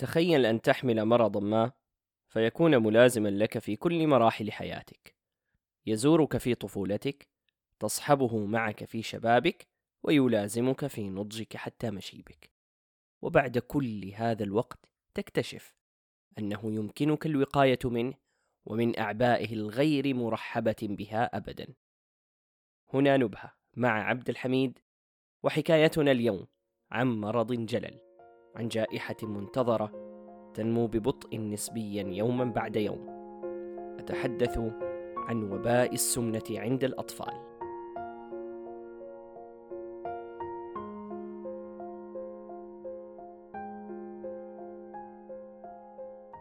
تخيل أن تحمل مرضا ما فيكون ملازما لك في كل مراحل حياتك. يزورك في طفولتك تصحبه معك في شبابك ويلازمك في نضجك حتى مشيبك. وبعد كل هذا الوقت تكتشف أنه يمكنك الوقاية منه ومن أعبائه الغير مرحبة بها ابدا. هنا نبهة مع عبد الحميد وحكايتنا اليوم عن مرض جلل. عن جائحة منتظرة تنمو ببطء نسبيا يوما بعد يوم أتحدث عن وباء السمنة عند الأطفال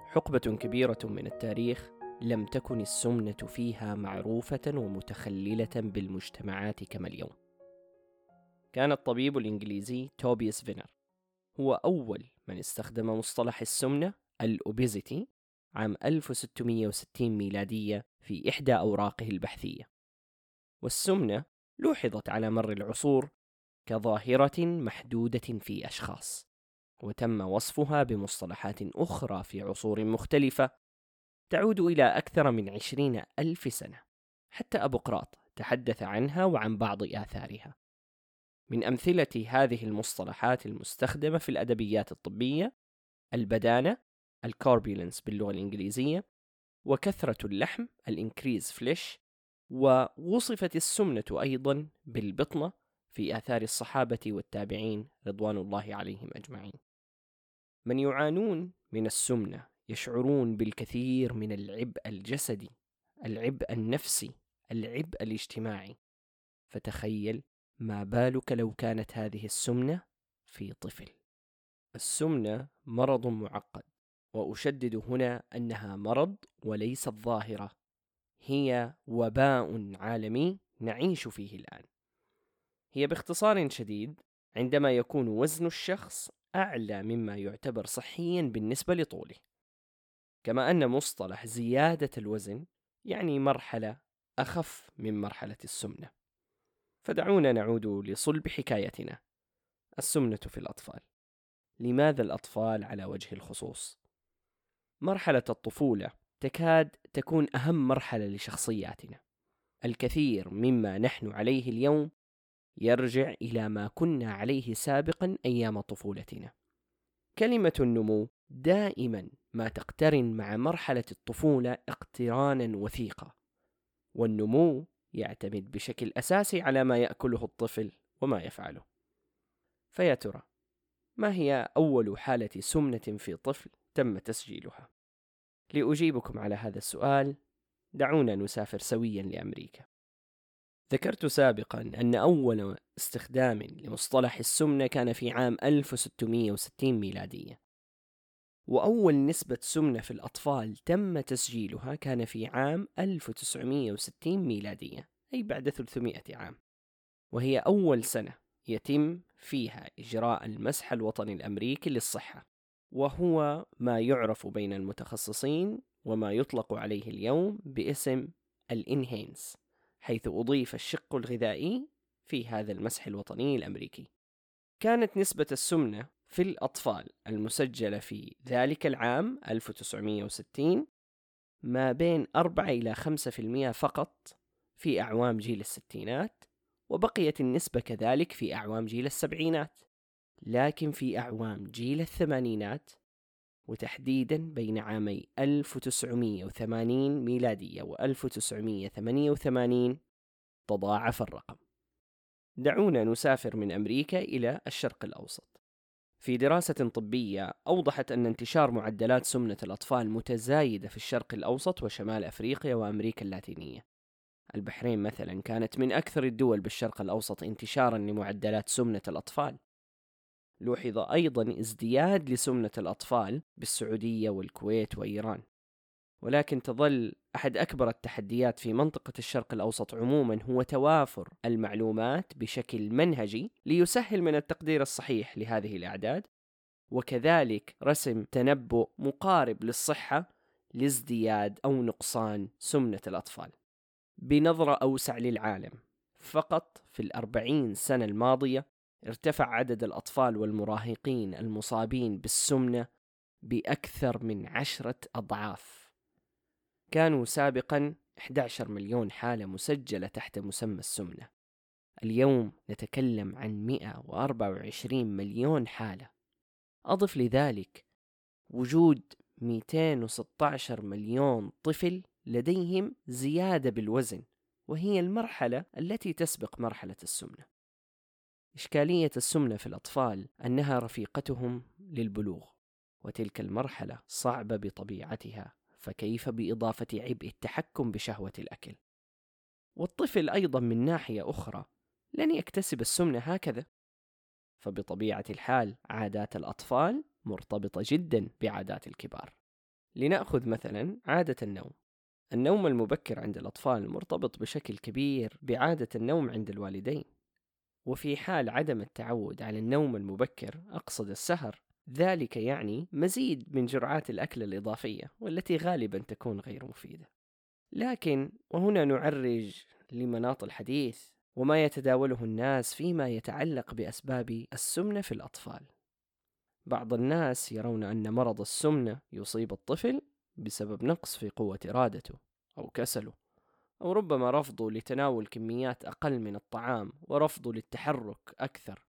حقبة كبيرة من التاريخ لم تكن السمنة فيها معروفة ومتخللة بالمجتمعات كما اليوم. كان الطبيب الإنجليزي توبيس فينر هو أول من استخدم مصطلح السمنة الأوبيزيتي عام 1660 ميلادية في إحدى أوراقه البحثية. والسمنة لوحظت على مر العصور كظاهرة محدودة في أشخاص. وتم وصفها بمصطلحات أخرى في عصور مختلفة تعود إلى أكثر من عشرين ألف سنة حتى أبوقراط تحدث عنها وعن بعض آثارها من أمثلة هذه المصطلحات المستخدمة في الأدبيات الطبية البدانة الكوربيلنس باللغة الإنجليزية وكثرة اللحم الإنكريز فليش ووصفت السمنة أيضا بالبطنة في آثار الصحابة والتابعين رضوان الله عليهم أجمعين. من يعانون من السمنة يشعرون بالكثير من العبء الجسدي العبء النفسي العبء الاجتماعي. فتخيل ما بالك لو كانت هذه السمنة في طفل؟ السمنة مرض معقد وأشدد هنا أنها مرض وليست ظاهرة. هي وباء عالمي نعيش فيه الآن. هي باختصار شديد عندما يكون وزن الشخص أعلى مما يعتبر صحيا بالنسبة لطوله. كما أن مصطلح زيادة الوزن يعني مرحلة أخف من مرحلة السمنة. فدعونا نعود لصلب حكايتنا السمنة في الأطفال لماذا الأطفال على وجه الخصوص؟ مرحلة الطفولة تكاد تكون أهم مرحلة لشخصياتنا الكثير مما نحن عليه اليوم يرجع إلى ما كنا عليه سابقا أيام طفولتنا. كلمة النمو دائما ما تقترن مع مرحلة الطفولة اقترانا وثيقا، والنمو يعتمد بشكل أساسي على ما يأكله الطفل وما يفعله. فيا ترى ما هي أول حالة سمنة في طفل تم تسجيلها؟ لأجيبكم على هذا السؤال دعونا نسافر سويا لأمريكا. ذكرت سابقا أن أول استخدام لمصطلح السمنة كان في عام 1660 ميلادية وأول نسبة سمنة في الأطفال تم تسجيلها كان في عام 1960 ميلادية أي بعد 300 عام وهي أول سنة يتم فيها إجراء المسح الوطني الأمريكي للصحة وهو ما يعرف بين المتخصصين وما يطلق عليه اليوم باسم الإنهينس حيث أضيف الشق الغذائي في هذا المسح الوطني الأمريكي. كانت نسبة السمنة في الأطفال المسجلة في ذلك العام 1960 ما بين 4 إلى 5% فقط في أعوام جيل الستينات وبقيت النسبة كذلك في أعوام جيل السبعينات لكن في أعوام جيل الثمانينات وتحديدا بين عامي 1980 ميلادية و 1988 تضاعف الرقم. دعونا نسافر من أمريكا إلى الشرق الأوسط. في دراسة طبية أوضحت أن انتشار معدلات سمنة الأطفال متزايدة في الشرق الأوسط وشمال أفريقيا وأمريكا اللاتينية. البحرين مثلا كانت من أكثر الدول بالشرق الأوسط انتشارا لمعدلات سمنة الأطفال لوحظ أيضا ازدياد لسمنة الأطفال بالسعودية والكويت وإيران ولكن تظل أحد أكبر التحديات في منطقة الشرق الأوسط عموما هو توافر المعلومات بشكل منهجي ليسهل من التقدير الصحيح لهذه الأعداد وكذلك رسم تنبؤ مقارب للصحة لازدياد أو نقصان سمنة الأطفال. بنظرة أوسع للعالم فقط في الأربعين سنة الماضية ارتفع عدد الأطفال والمراهقين المصابين بالسمنة بأكثر من عشرة أضعاف. كانوا سابقا 11 مليون حالة مسجلة تحت مسمى السمنة. اليوم نتكلم عن 124 مليون حالة. أضف لذلك وجود 216 مليون طفل لديهم زيادة بالوزن وهي المرحلة التي تسبق مرحلة السمنة. إشكالية السمنة في الأطفال أنها رفيقتهم للبلوغ، وتلك المرحلة صعبة بطبيعتها، فكيف بإضافة عبء التحكم بشهوة الأكل؟ والطفل أيضا من ناحية أخرى لن يكتسب السمنة هكذا، فبطبيعة الحال عادات الأطفال مرتبطة جدا بعادات الكبار. لنأخذ مثلا عادة النوم النوم المبكر عند الأطفال مرتبط بشكل كبير بعادة النوم عند الوالدين وفي حال عدم التعود على النوم المبكر أقصد السهر ذلك يعني مزيد من جرعات الأكل الإضافية والتي غالبا تكون غير مفيدة. لكن وهنا نعرج لمناط الحديث وما يتداوله الناس فيما يتعلق بأسباب السمنة في الأطفال. بعض الناس يرون أن مرض السمنة يصيب الطفل بسبب نقص في قوة إرادته أو كسله أو ربما رفضه لتناول كميات أقل من الطعام ورفضه للتحرك أكثر.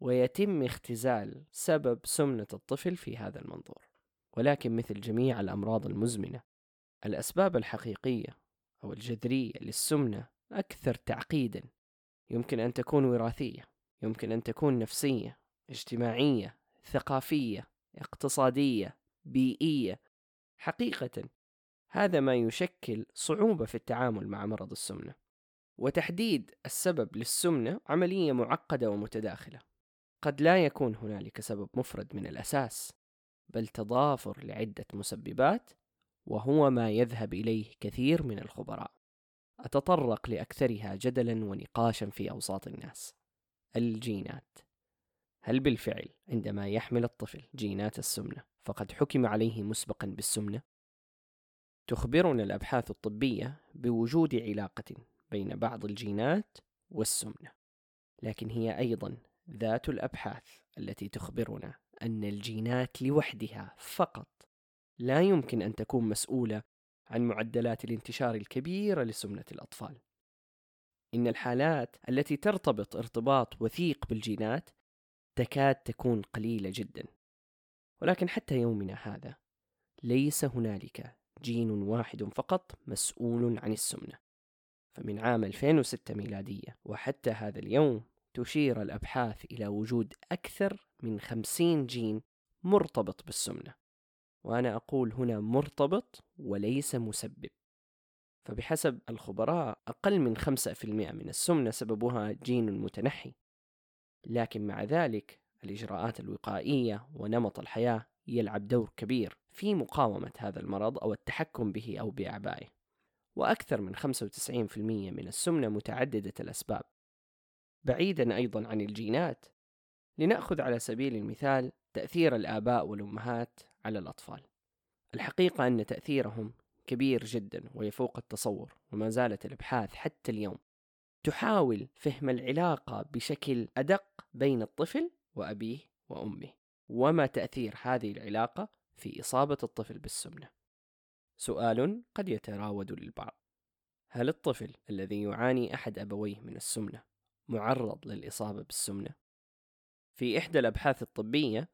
ويتم اختزال سبب سمنة الطفل في هذا المنظور ولكن مثل جميع الأمراض المزمنة الأسباب الحقيقية أو الجذرية للسمنة أكثر تعقيدا. يمكن أن تكون وراثية يمكن أن تكون نفسية اجتماعية ثقافية اقتصادية بيئية. حقيقة هذا ما يشكل صعوبة في التعامل مع مرض السمنة وتحديد السبب للسمنة عملية معقدة ومتداخلة. قد لا يكون هنالك سبب مفرد من الأساس بل تضافر لعدة مسببات وهو ما يذهب إليه كثير من الخبراء. أتطرق لأكثرها جدلا ونقاشا في أوساط الناس. الجينات. هل بالفعل عندما يحمل الطفل جينات السمنة فقد حكم عليه مسبقا بالسمنة؟ تخبرنا الأبحاث الطبية بوجود علاقة بين بعض الجينات والسمنة لكن هي أيضا ذات الأبحاث التي تخبرنا أن الجينات لوحدها فقط لا يمكن أن تكون مسؤولة عن معدلات الانتشار الكبيرة لسمنة الأطفال. إن الحالات التي ترتبط ارتباط وثيق بالجينات تكاد تكون قليلة جدا. ولكن حتى يومنا هذا ليس هنالك جين واحد فقط مسؤول عن السمنة فمن عام 2006 ميلادية وحتى هذا اليوم تشير الأبحاث إلى وجود أكثر من 50 جين مرتبط بالسمنة وأنا أقول هنا مرتبط وليس مسبب. فبحسب الخبراء أقل من 5% من السمنة سببها جين متنحي. لكن مع ذلك الإجراءات الوقائية ونمط الحياة يلعب دور كبير في مقاومة هذا المرض أو التحكم به أو بأعبائه. وأكثر من 95% من السمنة متعددة الأسباب. بعيدا أيضا عن الجينات. لنأخذ على سبيل المثال تأثير الآباء والأمهات على الأطفال. الحقيقة أن تأثيرهم كبير جدا ويفوق التصور وما زالت الأبحاث حتى اليوم تحاول فهم العلاقة بشكل أدق بين الطفل وأبيه وأمه وما تأثير هذه العلاقة في إصابة الطفل بالسمنة. سؤال قد يتراود للبعض. هل الطفل الذي يعاني أحد أبويه من السمنة معرض للإصابة بالسمنة؟ في إحدى الأبحاث الطبية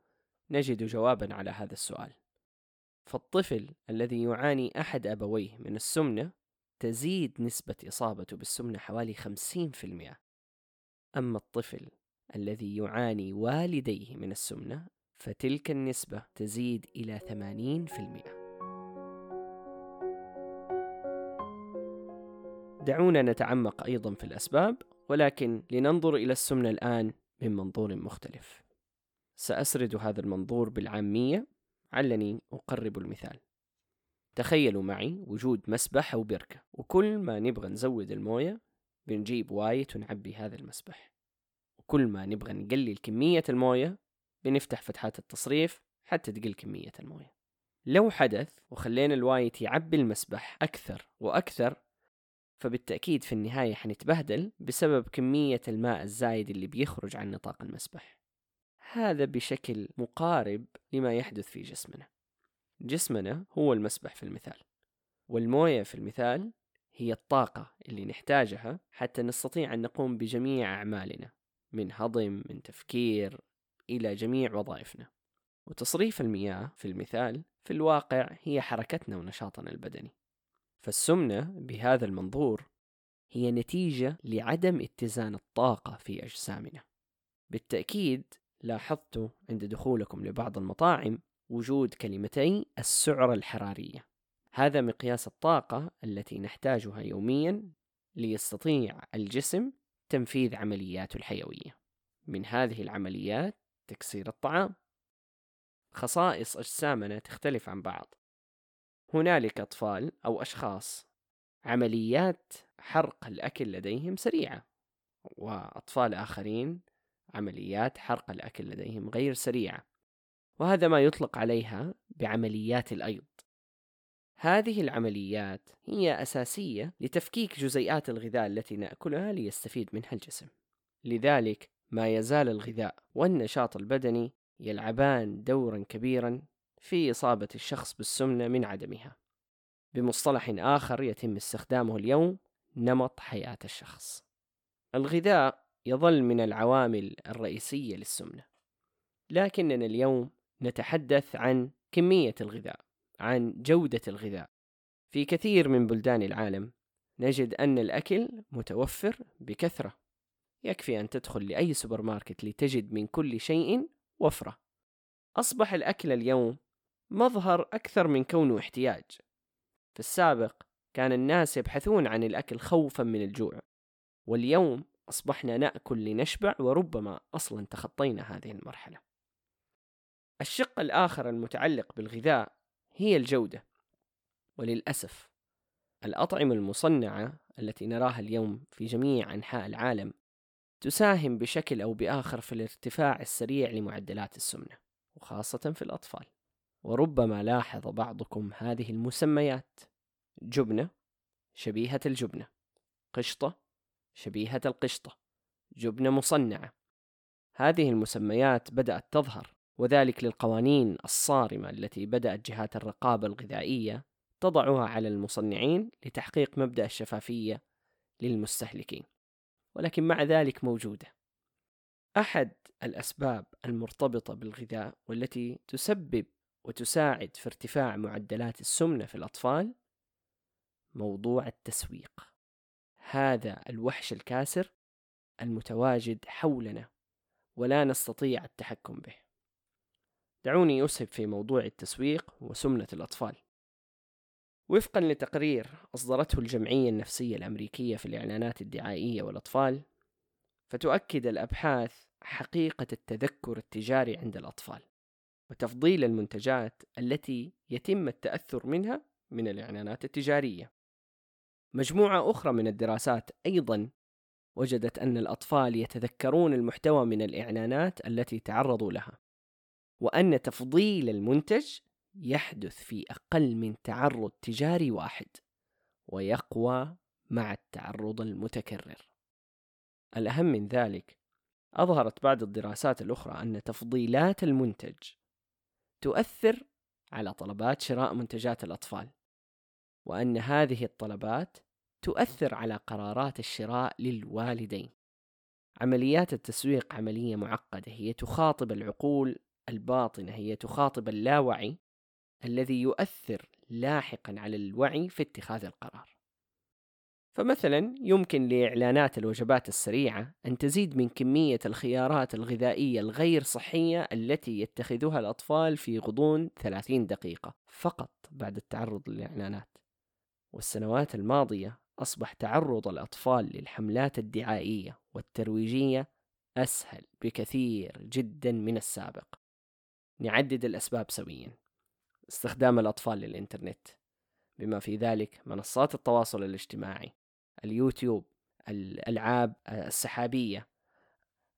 نجد جوابا على هذا السؤال فالطفل الذي يعاني أحد أبويه من السمنة تزيد نسبة إصابته بالسمنة حوالي 50% أما الطفل الذي يعاني والديه من السمنة فتلك النسبة تزيد إلى 80%. دعونا نتعمق أيضا في الأسباب ولكن لننظر إلى السمنة الآن من منظور مختلف. سأسرد هذا المنظور بالعامية علني أقرب المثال. تخيلوا معي وجود مسبح أو بركة وكل ما نبغى نزود الموية بنجيب وايت ونعبي هذا المسبح وكل ما نبغى نقلل كمية الموية بنفتح فتحات التصريف حتى تقل كمية الموية لو حدث وخلينا الوايت يعبي المسبح أكثر وأكثر فبالتأكيد في النهاية حنتبهدل بسبب كمية الماء الزايد اللي بيخرج عن نطاق المسبح. هذا بشكل مقارب لما يحدث في جسمنا. جسمنا هو المسبح في المثال والموية في المثال هي الطاقة اللي نحتاجها حتى نستطيع أن نقوم بجميع أعمالنا من هضم من تفكير إلى جميع وظائفنا. وتصريف المياه في المثال في الواقع هي حركتنا ونشاطنا البدني. فالسمنة بهذا المنظور هي نتيجة لعدم اتزان الطاقة في أجسامنا. بالتأكيد لاحظت عند دخولكم لبعض المطاعم وجود كلمتي السعرة الحرارية. هذا مقياس الطاقة التي نحتاجها يوميا ليستطيع الجسم تنفيذ عملياته الحيوية. من هذه العمليات تكسير الطعام. خصائص أجسامنا تختلف عن بعض. هنالك أطفال أو أشخاص. عمليات حرق الأكل لديهم سريعة وأطفال آخرين عمليات حرق الأكل لديهم غير سريعة وهذا ما يطلق عليها بعمليات الأيض. هذه العمليات هي أساسية لتفكيك جزيئات الغذاء التي نأكلها ليستفيد منها الجسم. لذلك ما يزال الغذاء والنشاط البدني يلعبان دورا كبيرا في إصابة الشخص بالسمنة من عدمها. بمصطلح آخر يتم استخدامه اليوم نمط حياة الشخص. الغذاء يظل من العوامل الرئيسية للسمنة. لكننا اليوم نتحدث عن كمية الغذاء عن جودة الغذاء. في كثير من بلدان العالم نجد أن الأكل متوفر بكثرة. يكفي أن تدخل لأي سوبر ماركت لتجد من كل شيء وفرة. أصبح الأكل اليوم مظهر أكثر من كونه احتياج. في السابق كان الناس يبحثون عن الأكل خوفا من الجوع واليوم أصبحنا نأكل لنشبع وربما أصلا تخطينا هذه المرحلة. الشق الآخر المتعلق بالغذاء هي الجودة. وللأسف الأطعمة المصنعة التي نراها اليوم في جميع أنحاء العالم تساهم بشكل أو بآخر في الارتفاع السريع لمعدلات السمنة وخاصة في الأطفال. وربما لاحظ بعضكم هذه المسميات جبنة شبيهة الجبنة قشطة شبيهة القشطة جبنة مصنعة. هذه المسميات بدأت تظهر وذلك للقوانين الصارمة التي بدأت جهات الرقابة الغذائية تضعها على المصنعين لتحقيق مبدأ الشفافية للمستهلكين. ولكن مع ذلك موجودة. أحد الأسباب المرتبطة بالغذاء والتي تسبب وتساعد في ارتفاع معدلات السمنة في الأطفال موضوع التسويق. هذا الوحش الكاسر المتواجد حولنا ولا نستطيع التحكم به. دعوني أسهب في موضوع التسويق وسمنة الأطفال. وفقا لتقرير أصدرته الجمعية النفسية الأمريكية في الإعلانات الدعائية والأطفال فتؤكد الأبحاث حقيقة التذكر التجاري عند الأطفال. وتفضيل المنتجات التي يتم التأثر منها من الإعلانات التجارية. مجموعة أخرى من الدراسات أيضا وجدت أن الأطفال يتذكرون المحتوى من الإعلانات التي تعرضوا لها، وأن تفضيل المنتج يحدث في أقل من تعرض تجاري واحد، ويقوى مع التعرض المتكرر. الأهم من ذلك أظهرت بعض الدراسات الأخرى أن تفضيلات المنتج تؤثر على طلبات شراء منتجات الأطفال وأن هذه الطلبات تؤثر على قرارات الشراء للوالدين. عمليات التسويق عملية معقدة هي تخاطب العقول الباطنة هي تخاطب اللاوعي الذي يؤثر لاحقا على الوعي في اتخاذ القرار. فمثلا يمكن لإعلانات الوجبات السريعة أن تزيد من كمية الخيارات الغذائية الغير صحية التي يتخذها الأطفال في غضون 30 دقيقة فقط بعد التعرض للإعلانات. والسنوات الماضية أصبح تعرض الأطفال للحملات الدعائية والترويجية أسهل بكثير جدا من السابق. نعدد الأسباب سويا. استخدام الأطفال للإنترنت. بما في ذلك منصات التواصل الاجتماعي. اليوتيوب الألعاب السحابية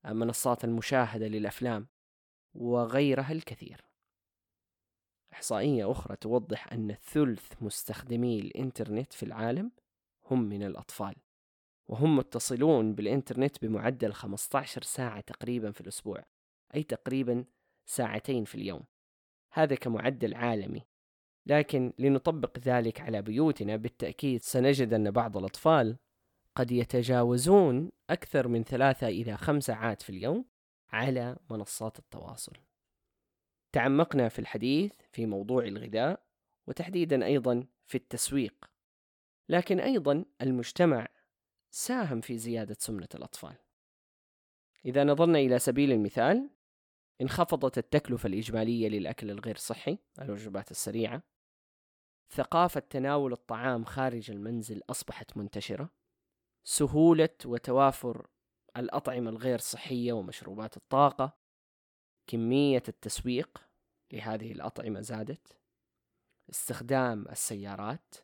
منصات المشاهدة للأفلام وغيرها الكثير. إحصائية أخرى توضح أن ثلث مستخدمي الإنترنت في العالم هم من الأطفال وهم متصلون بالإنترنت بمعدل 15 ساعة تقريبا في الأسبوع أي تقريبا ساعتين في اليوم. هذا كمعدل عالمي لكن لنطبق ذلك على بيوتنا بالتأكيد سنجد أن بعض الأطفال قد يتجاوزون أكثر من ثلاثة إلى خمس ساعات في اليوم على منصات التواصل. تعمقنا في الحديث في موضوع الغذاء وتحديدا أيضا في التسويق، لكن أيضا المجتمع ساهم في زيادة سمنة الأطفال. إذا نظرنا إلى سبيل المثال انخفضت التكلفة الإجمالية للأكل الغير صحي الوجبات السريعة ثقافة تناول الطعام خارج المنزل أصبحت منتشرة. سهولة وتوافر الأطعمة الغير صحية ومشروبات الطاقة. كمية التسويق لهذه الأطعمة زادت. استخدام السيارات.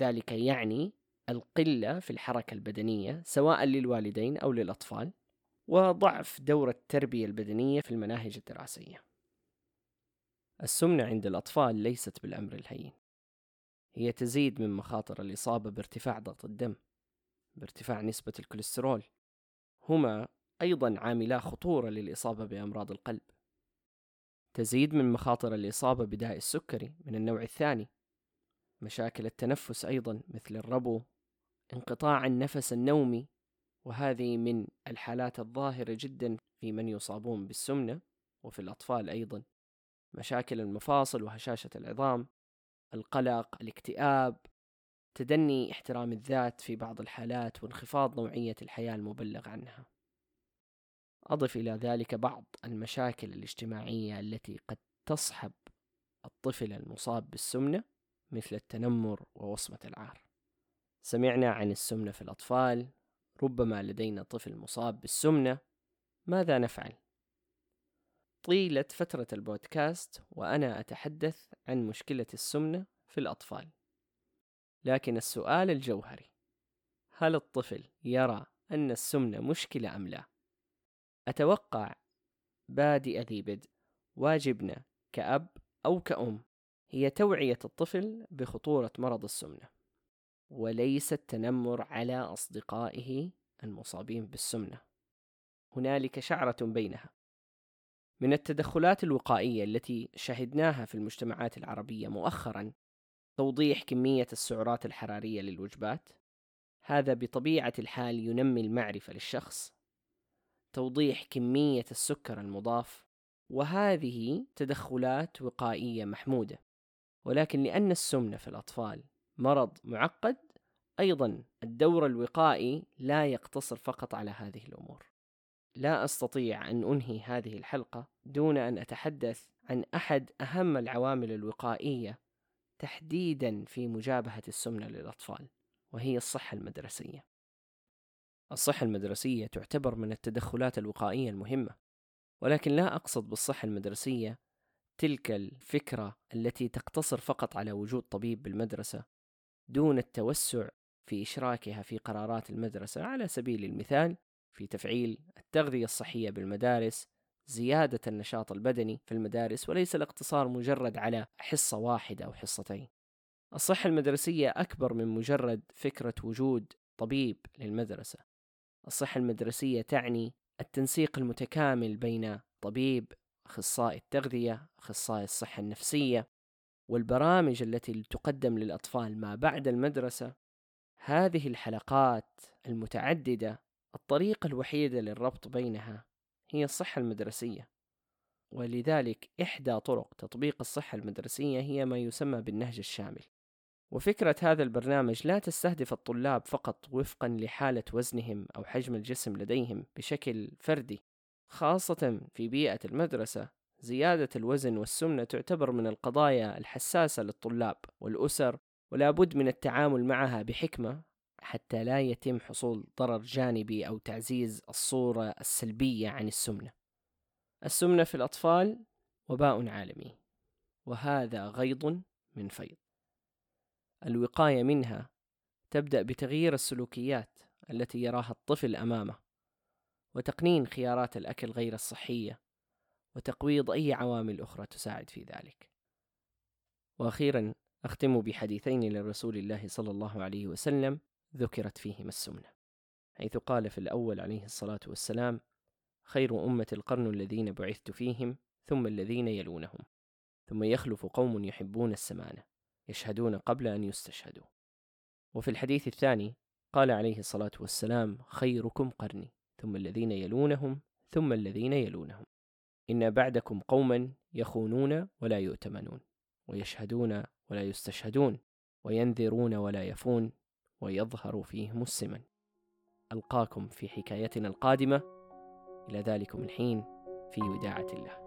ذلك يعني القلة في الحركة البدنية سواء للوالدين أو للأطفال وضعف دور التربية البدنية في المناهج الدراسية. السمنة عند الأطفال ليست بالأمر الهين. هي تزيد من مخاطر الإصابة بارتفاع ضغط الدم بارتفاع نسبة الكوليسترول. هما أيضا عاملا خطورة للإصابة بأمراض القلب. تزيد من مخاطر الإصابة بداء السكري من النوع الثاني. مشاكل التنفس أيضا مثل الربو انقطاع النفس النومي وهذه من الحالات الظاهرة جدا في من يصابون بالسمنة وفي الأطفال أيضا. مشاكل المفاصل وهشاشة العظام القلق الاكتئاب تدني احترام الذات في بعض الحالات وانخفاض نوعية الحياة المبلغ عنها أضف إلى ذلك بعض المشاكل الاجتماعية التي قد تصحب الطفل المصاب بالسمنة مثل التنمر ووصمة العار سمعنا عن السمنة في الأطفال ربما لدينا طفل مصاب بالسمنة ماذا نفعل؟ طيلة فترة البودكاست وأنا أتحدث عن مشكلة السمنة في الأطفال. لكن السؤال الجوهري هل الطفل يرى أن السمنة مشكلة أم لا؟ أتوقع بادئ ذي بدء واجبنا كأب أو كأم هي توعية الطفل بخطورة مرض السمنة وليس التنمر على أصدقائه المصابين بالسمنة. هنالك شعرة بينها. من التدخلات الوقائية التي شهدناها في المجتمعات العربية مؤخرا توضيح كمية السعرات الحرارية للوجبات. هذا بطبيعة الحال ينمي المعرفة للشخص. توضيح كمية السكر المضاف. وهذه تدخلات وقائية محمودة. ولكن لأن السمنة في الأطفال مرض معقد أيضا الدور الوقائي لا يقتصر فقط على هذه الأمور. لا أستطيع أن أنهي هذه الحلقة دون أن أتحدث عن أحد أهم العوامل الوقائية تحديدا في مجابهة السمنة للأطفال وهي الصحة المدرسية. الصحة المدرسية تعتبر من التدخلات الوقائية المهمة، ولكن لا أقصد بالصحة المدرسية تلك الفكرة التي تقتصر فقط على وجود طبيب بالمدرسة دون التوسع في إشراكها في قرارات المدرسة على سبيل المثال في تفعيل التغذية الصحية بالمدارس زيادة النشاط البدني في المدارس وليس الاقتصار مجرد على حصة واحدة أو حصتين. الصحة المدرسية أكبر من مجرد فكرة وجود طبيب للمدرسة. الصحة المدرسية تعني التنسيق المتكامل بين طبيب، أخصائي التغذية، أخصائي الصحة النفسية، والبرامج التي تقدم للأطفال ما بعد المدرسة. هذه الحلقات المتعددة الطريقة الوحيدة للربط بينها هي الصحة المدرسية ولذلك إحدى طرق تطبيق الصحة المدرسية هي ما يسمى بالنهج الشامل. وفكرة هذا البرنامج لا تستهدف الطلاب فقط وفقا لحالة وزنهم أو حجم الجسم لديهم بشكل فردي خاصة في بيئة المدرسة. زيادة الوزن والسمنة تعتبر من القضايا الحساسة للطلاب والأسر ولا بد من التعامل معها بحكمة حتى لا يتم حصول ضرر جانبي أو تعزيز الصورة السلبية عن السمنة. السمنة في الأطفال وباء عالمي، وهذا غيض من فيض. الوقاية منها تبدأ بتغيير السلوكيات التي يراها الطفل أمامه، وتقنين خيارات الأكل غير الصحية، وتقويض أي عوامل أخرى تساعد في ذلك. وأخيرا أختم بحديثين لرسول الله صلى الله عليه وسلم ذكرت فيهما السمنة حيث قال في الأول عليه الصلاة والسلام خير أمة القرن الذين بعثت فيهم ثم الذين يلونهم ثم يخلف قوم يحبون السمانة يشهدون قبل أن يستشهدوا. وفي الحديث الثاني قال عليه الصلاة والسلام خيركم قرني ثم الذين يلونهم ثم الذين يلونهم إن بعدكم قوما يخونون ولا يؤتمنون ويشهدون ولا يستشهدون وينذرون ولا يفون ويظهر فيهم السمن ألقاكم في حكايتنا القادمة. إلى ذلكم الحين في وداعة الله.